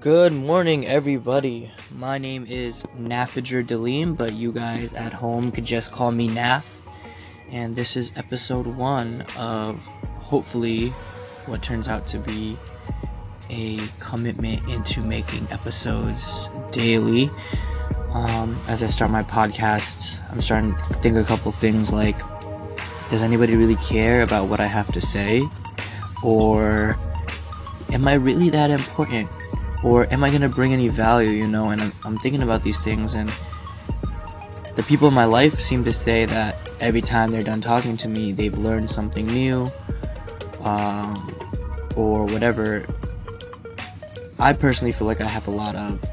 Good morning, everybody. My name is Nafiger Dalim, but you guys at home could just call me Naf. And this is episode one of hopefully what turns out to be a commitment into making episodes daily. Um, as I start my podcast, I'm starting to think a couple things like does anybody really care about what I have to say? Or am I really that important? Or am I going to bring any value, you know? And I'm, I'm thinking about these things, and the people in my life seem to say that every time they're done talking to me, they've learned something new, um, or whatever. I personally feel like I have a lot of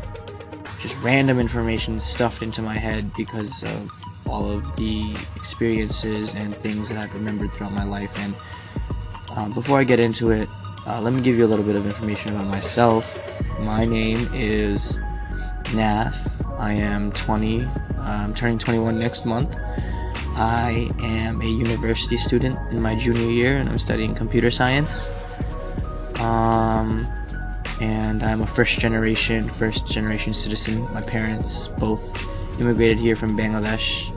just random information stuffed into my head because of all of the experiences and things that I've remembered throughout my life. And um, before I get into it, uh, let me give you a little bit of information about myself. My name is Naf. I am 20. I'm turning 21 next month. I am a university student in my junior year, and I'm studying computer science. Um, and I'm a first generation, first generation citizen. My parents both immigrated here from Bangladesh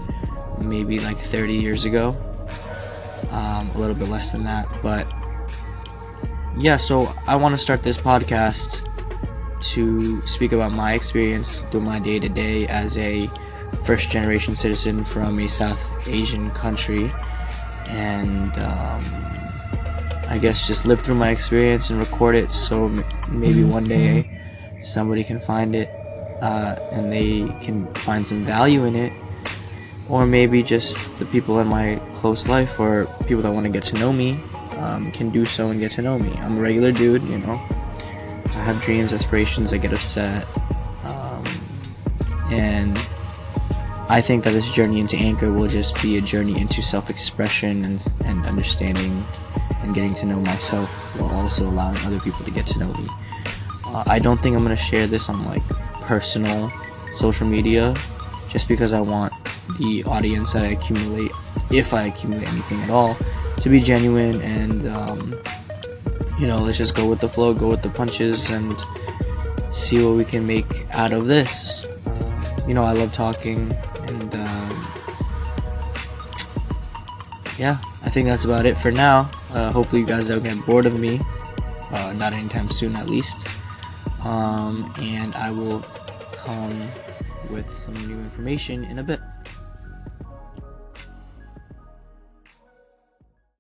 maybe like 30 years ago. Um, a little bit less than that, but yeah, so I want to start this podcast to speak about my experience through my day to day as a first generation citizen from a South Asian country and um, I guess just live through my experience and record it so m- maybe one day somebody can find it uh, and they can find some value in it or maybe just the people in my close life or people that want to get to know me um, can do so and get to know me. I'm a regular dude, you know. I have dreams, aspirations, I get upset. Um, and I think that this journey into Anchor will just be a journey into self expression and, and understanding and getting to know myself while also allowing other people to get to know me. Uh, I don't think I'm going to share this on like personal social media just because I want the audience that I accumulate, if I accumulate anything at all, to be genuine and um, you know let's just go with the flow go with the punches and see what we can make out of this. Uh, you know i love talking and um, yeah i think that's about it for now. Uh, hopefully you guys don't get bored of me uh, not anytime soon at least. Um, and i will come with some new information in a bit